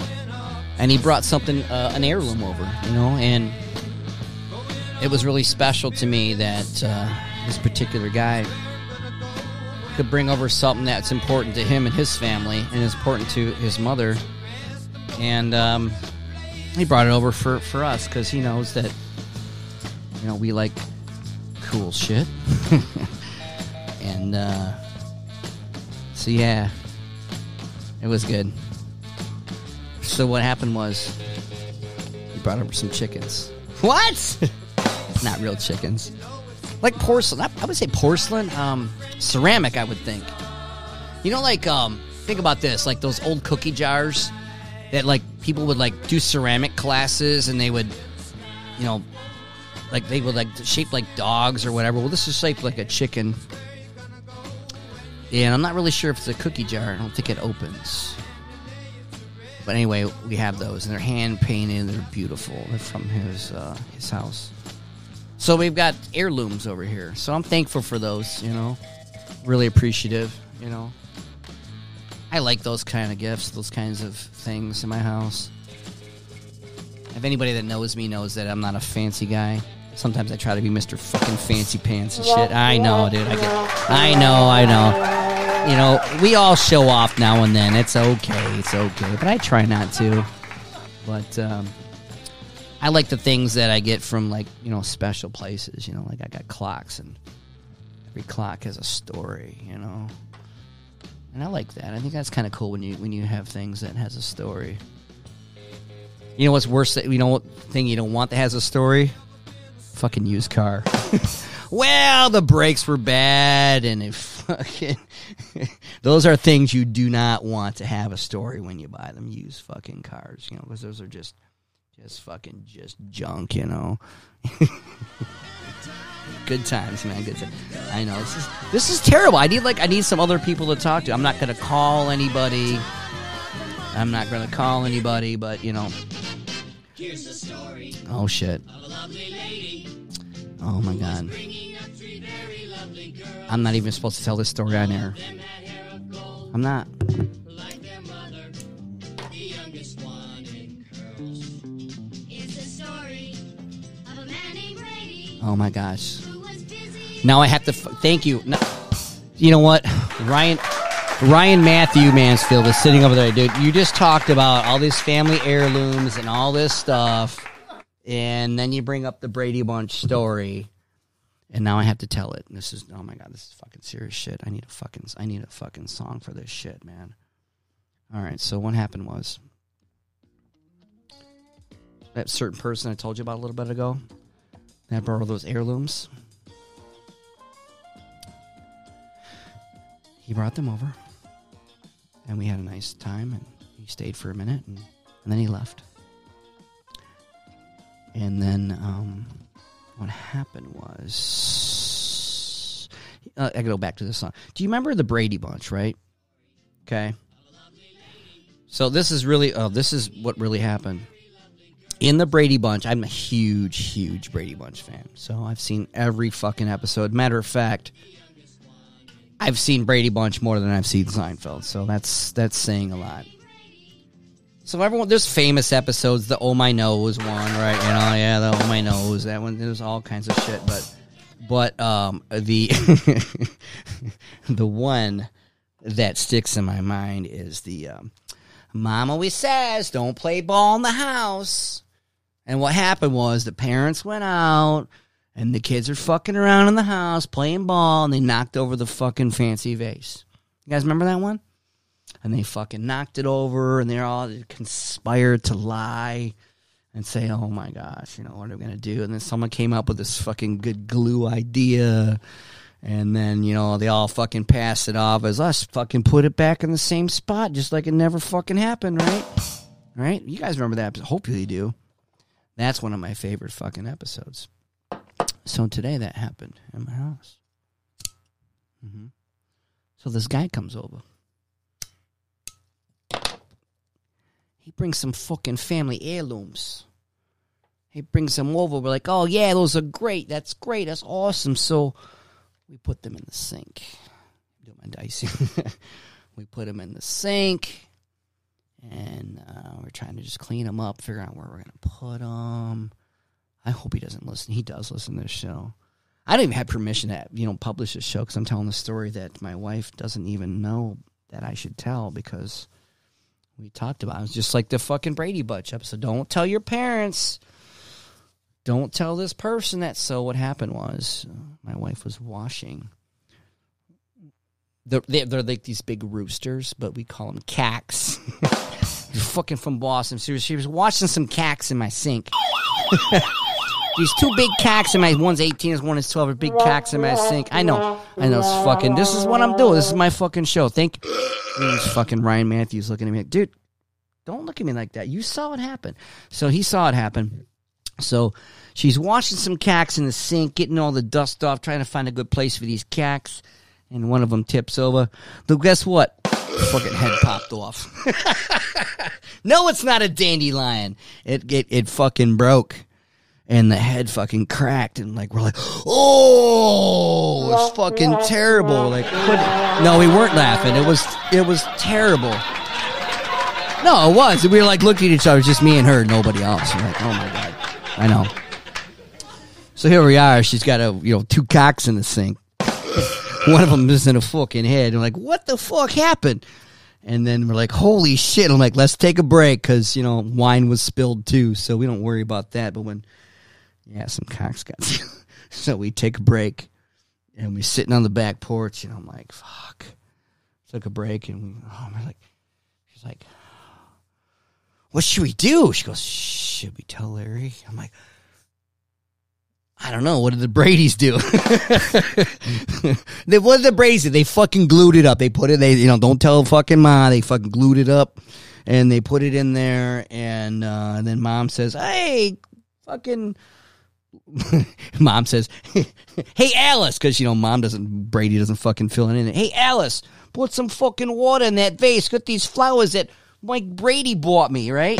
and he brought something, uh, an heirloom over, you know, and it was really special to me that uh, this particular guy could bring over something that's important to him and his family, and is important to his mother, and um, he brought it over for for us because he knows that you know we like cool shit, and uh, so yeah, it was good. So what happened was he brought over some chickens. What? Not real chickens. Like porcelain. I would say porcelain. Um, ceramic, I would think. You know, like um, think about this, like those old cookie jars that like people would like do ceramic classes and they would, you know, like they would like shape like dogs or whatever. Well, this is shaped like a chicken. And I'm not really sure if it's a cookie jar. I don't think it opens. But anyway, we have those, and they're hand painted. They're beautiful. They're from his uh, his house. So we've got heirlooms over here. So I'm thankful for those. You know, really appreciative. You know, I like those kind of gifts, those kinds of things in my house. If anybody that knows me knows that I'm not a fancy guy. Sometimes I try to be Mr. fucking fancy pants and shit. I know, dude. I get. I know. I know you know, we all show off now and then. It's okay. It's okay. But I try not to. But um, I like the things that I get from like you know special places. You know, like I got clocks, and every clock has a story. You know, and I like that. I think that's kind of cool when you when you have things that has a story. You know what's worse? You know what thing you don't want that has a story? Fucking used car. well, the brakes were bad, and it fucking. those are things you do not want to have a story when you buy them. Used fucking cars, you know, because those are just, just fucking just junk, you know. good times, man. Good times. I know this is this is terrible. I need like I need some other people to talk to. I'm not gonna call anybody. I'm not gonna call anybody, but you know. Here's the story. Oh shit. Oh my god. I'm not even supposed to tell this story on air. I'm not. Oh my gosh. Now I have to. F- thank you. No, you know what? Ryan. Ryan Matthew Mansfield is sitting over there, dude. You just talked about all these family heirlooms and all this stuff, and then you bring up the Brady Bunch story, and now I have to tell it. This is oh my god, this is fucking serious shit. I need a fucking I need a fucking song for this shit, man. All right, so what happened was that certain person I told you about a little bit ago that borrowed those heirlooms. He brought them over, and we had a nice time, and he stayed for a minute, and, and then he left. And then um, what happened was uh, I go back to this song. Do you remember the Brady Bunch, right? Okay. So this is really oh, this is what really happened. In the Brady Bunch, I'm a huge, huge Brady Bunch fan. So I've seen every fucking episode. Matter of fact, I've seen Brady Bunch more than I've seen Seinfeld. So that's that's saying a lot. So everyone, there's famous episodes. The Oh My Nose one, right? You know, yeah, the Oh My Nose. That one. There's all kinds of shit, but but um the the one that sticks in my mind is the um, mom always says don't play ball in the house. And what happened was the parents went out and the kids are fucking around in the house playing ball and they knocked over the fucking fancy vase. You guys remember that one? And they fucking knocked it over and they all conspired to lie and say, "Oh my gosh, you know what are we gonna do?" And then someone came up with this fucking good glue idea, and then you know they all fucking pass it off as us fucking put it back in the same spot, just like it never fucking happened, right? Right? You guys remember that? Hopefully you do. That's one of my favorite fucking episodes. So today that happened in my house. hmm So this guy comes over. He brings some fucking family heirlooms. He brings them over. We're like, oh yeah, those are great. That's great. That's awesome. So we put them in the sink. Do my dicey. we put them in the sink, and uh, we're trying to just clean them up, figure out where we're gonna put them. I hope he doesn't listen. He does listen to this show. I don't even have permission to you know publish this show because I'm telling the story that my wife doesn't even know that I should tell because we talked about. It. Was just like the fucking Brady Bunch episode. Don't tell your parents. Don't tell this person that. So what happened was, uh, my wife was washing. They're, they're like these big roosters, but we call them cacks. They're fucking from Boston. She was, she was watching some cacks in my sink. These two big cacks in my one's eighteen, one is twelve. Are big cacks in my sink. I know, I know. It's fucking. This is what I'm doing. This is my fucking show. Thank. Fucking Ryan Matthews looking at me, dude. Don't look at me like that. You saw it happen. So he saw it happen. So she's washing some cacks in the sink, getting all the dust off, trying to find a good place for these cacks. And one of them tips over. But guess what? Fucking head popped off. no, it's not a dandelion. It it it fucking broke. And the head fucking cracked and like we're like oh it's fucking terrible. Like no we weren't laughing. It was it was terrible. No it was. We were like looking at each other just me and her nobody else. Like oh my god. I know. So here we are. She's got a you know two cocks in the sink one of them is in a fucking head and like what the fuck happened and then we're like, holy shit. I'm like, let's take a break because, you know, wine was spilled too. So we don't worry about that. But when yeah, some cocks got. so we take a break, and we're sitting on the back porch, and I'm like, "Fuck." Took a break, and. Oh, we're like, she's like, "What should we do?" She goes, "Should we tell Larry?" I'm like. I don't know. What did the Brady's do? they, what did the Brady's do? They fucking glued it up. They put it. They you know don't tell fucking ma. They fucking glued it up, and they put it in there. And, uh, and then mom says, "Hey, fucking mom says, "Hey Alice," because you know mom doesn't Brady doesn't fucking fill it in. Hey Alice, put some fucking water in that vase. Got these flowers that Mike Brady bought me, right?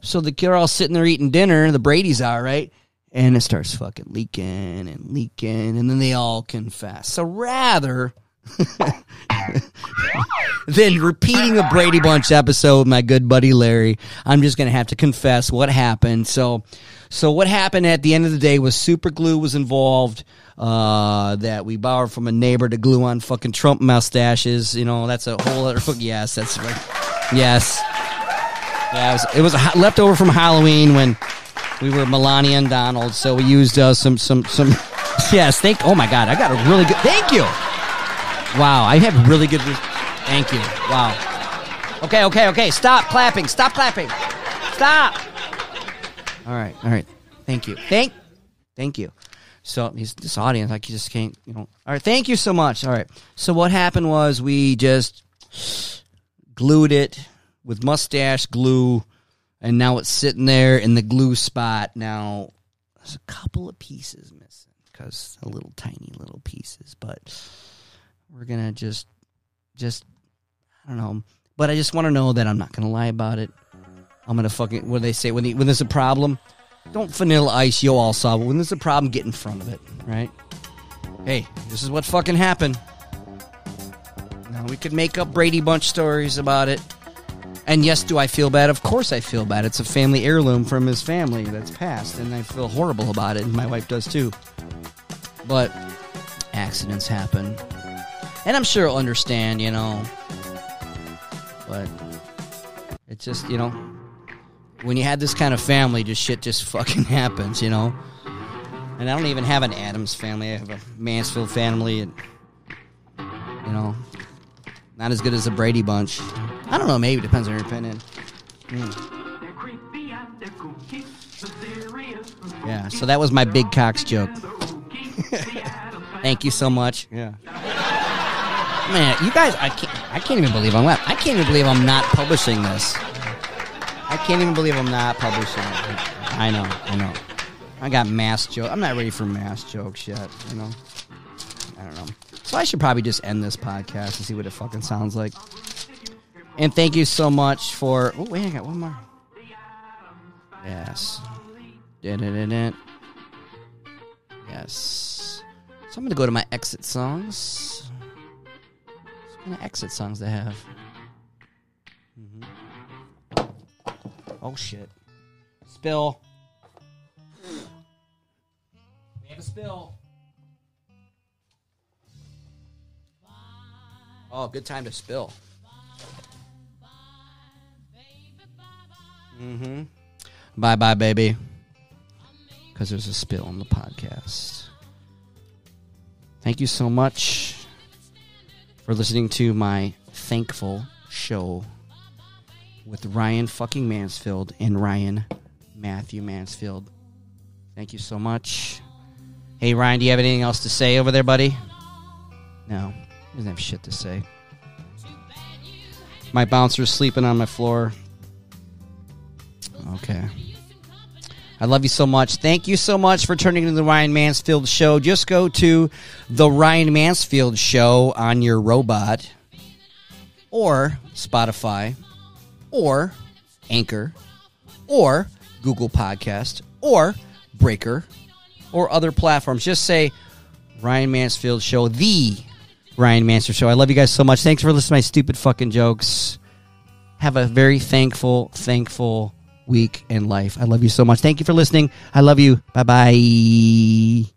So the kid are all sitting there eating dinner. The Brady's are right, and it starts fucking leaking and leaking, and then they all confess. So rather. then repeating a Brady Bunch episode with my good buddy Larry, I'm just going to have to confess what happened. So, so what happened at the end of the day was super glue was involved. Uh, that we borrowed from a neighbor to glue on fucking Trump mustaches. You know, that's a whole other. Yes, that's right. Yes. Yeah, it was, it was a, leftover from Halloween when we were Melania and Donald. So we used uh, some some some. Yes, thank. Oh my God, I got a really good. Thank you. Wow, I have really good. Thank you. Wow. Okay, okay, okay. Stop clapping. Stop clapping. Stop. All right, all right. Thank you. Thank, thank you. So this audience, like you just can't, you know. All right, thank you so much. All right. So what happened was we just glued it with mustache glue, and now it's sitting there in the glue spot. Now there's a couple of pieces missing because a little tiny little pieces, but we're gonna just, just, I don't know. But I just want to know that I'm not gonna lie about it. I'm gonna fucking what do they say when the, when there's a problem, don't vanilla ice. You'll all solve. When there's a problem, get in front of it. Right? Hey, this is what fucking happened. Now we could make up Brady Bunch stories about it. And yes, do I feel bad? Of course I feel bad. It's a family heirloom from his family that's passed, and I feel horrible about it, and my wife does too. But accidents happen. And I'm sure he'll understand, you know. But it's just, you know, when you had this kind of family, just shit just fucking happens, you know. And I don't even have an Addams family. I have a Mansfield family, and you know, not as good as the Brady Bunch. I don't know. Maybe it depends on your opinion. Mm. Yeah, so that was my big cocks joke. Thank you so much. Yeah. Man, you guys, I can't, I can't even believe I'm, I can't even believe I'm not publishing this. I can't even believe I'm not publishing it. I know, I know. I got mass joke. I'm not ready for mass jokes yet. You know, I don't know. So I should probably just end this podcast and see what it fucking sounds like. And thank you so much for. Oh wait, I got one more. Yes. Da-da-da-da. Yes. So I'm gonna go to my exit songs. What kind of exit songs they have? Mm-hmm. Oh shit! Spill. We have a spill. Oh, good time to spill. Mm-hmm. Bye bye, baby. Because there's a spill on the podcast. Thank you so much for listening to my thankful show with Ryan fucking Mansfield and Ryan Matthew Mansfield. Thank you so much. Hey, Ryan, do you have anything else to say over there, buddy? No, he doesn't have shit to say. My bouncer's sleeping on my floor. Okay. I love you so much. Thank you so much for turning into the Ryan Mansfield Show. Just go to the Ryan Mansfield Show on your robot or Spotify or Anchor or Google Podcast or Breaker or other platforms. Just say Ryan Mansfield Show, the Ryan Mansfield Show. I love you guys so much. Thanks for listening to my stupid fucking jokes. Have a very thankful, thankful week in life. I love you so much. Thank you for listening. I love you. Bye bye.